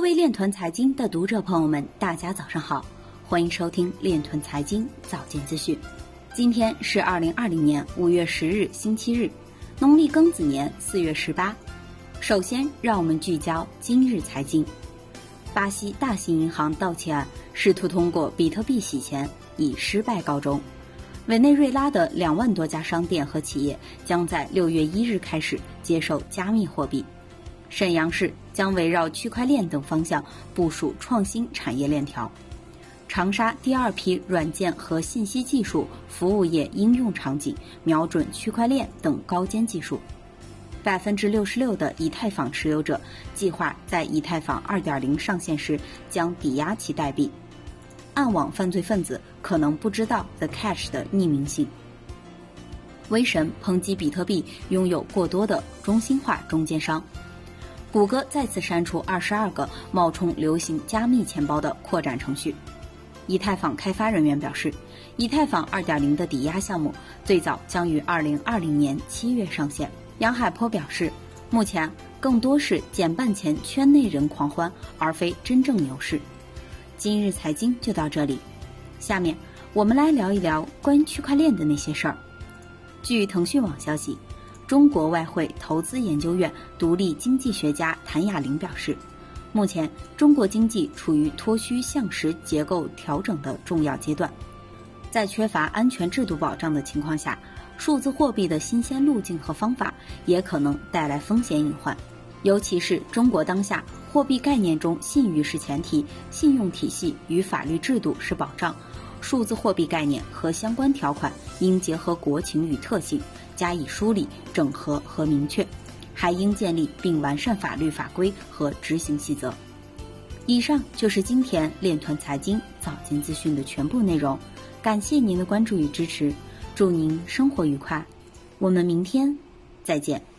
各位链团财经的读者朋友们，大家早上好，欢迎收听链团财经早间资讯。今天是二零二零年五月十日，星期日，农历庚子年四月十八。首先，让我们聚焦今日财经。巴西大型银行盗窃案试图通过比特币洗钱，以失败告终。委内瑞拉的两万多家商店和企业将在六月一日开始接受加密货币。沈阳市将围绕区块链等方向部署创新产业链条。长沙第二批软件和信息技术服务业应用场景瞄准区块链等高尖技术。百分之六十六的以太坊持有者计划在以太坊二点零上线时将抵押其代币。暗网犯罪分子可能不知道 The Cash 的匿名性。威神抨击比特币拥有过多的中心化中间商。谷歌再次删除二十二个冒充流行加密钱包的扩展程序。以太坊开发人员表示，以太坊二点零的抵押项目最早将于二零二零年七月上线。杨海波表示，目前更多是减半前圈内人狂欢，而非真正牛市。今日财经就到这里，下面我们来聊一聊关于区块链的那些事儿。据腾讯网消息。中国外汇投资研究院独立经济学家谭雅玲表示，目前中国经济处于脱虚向实结构调整的重要阶段，在缺乏安全制度保障的情况下，数字货币的新鲜路径和方法也可能带来风险隐患。尤其是中国当下货币概念中信誉是前提，信用体系与法律制度是保障，数字货币概念和相关条款应结合国情与特性。加以梳理、整合和明确，还应建立并完善法律法规和执行细则。以上就是今天链团财经早间资讯的全部内容，感谢您的关注与支持，祝您生活愉快，我们明天再见。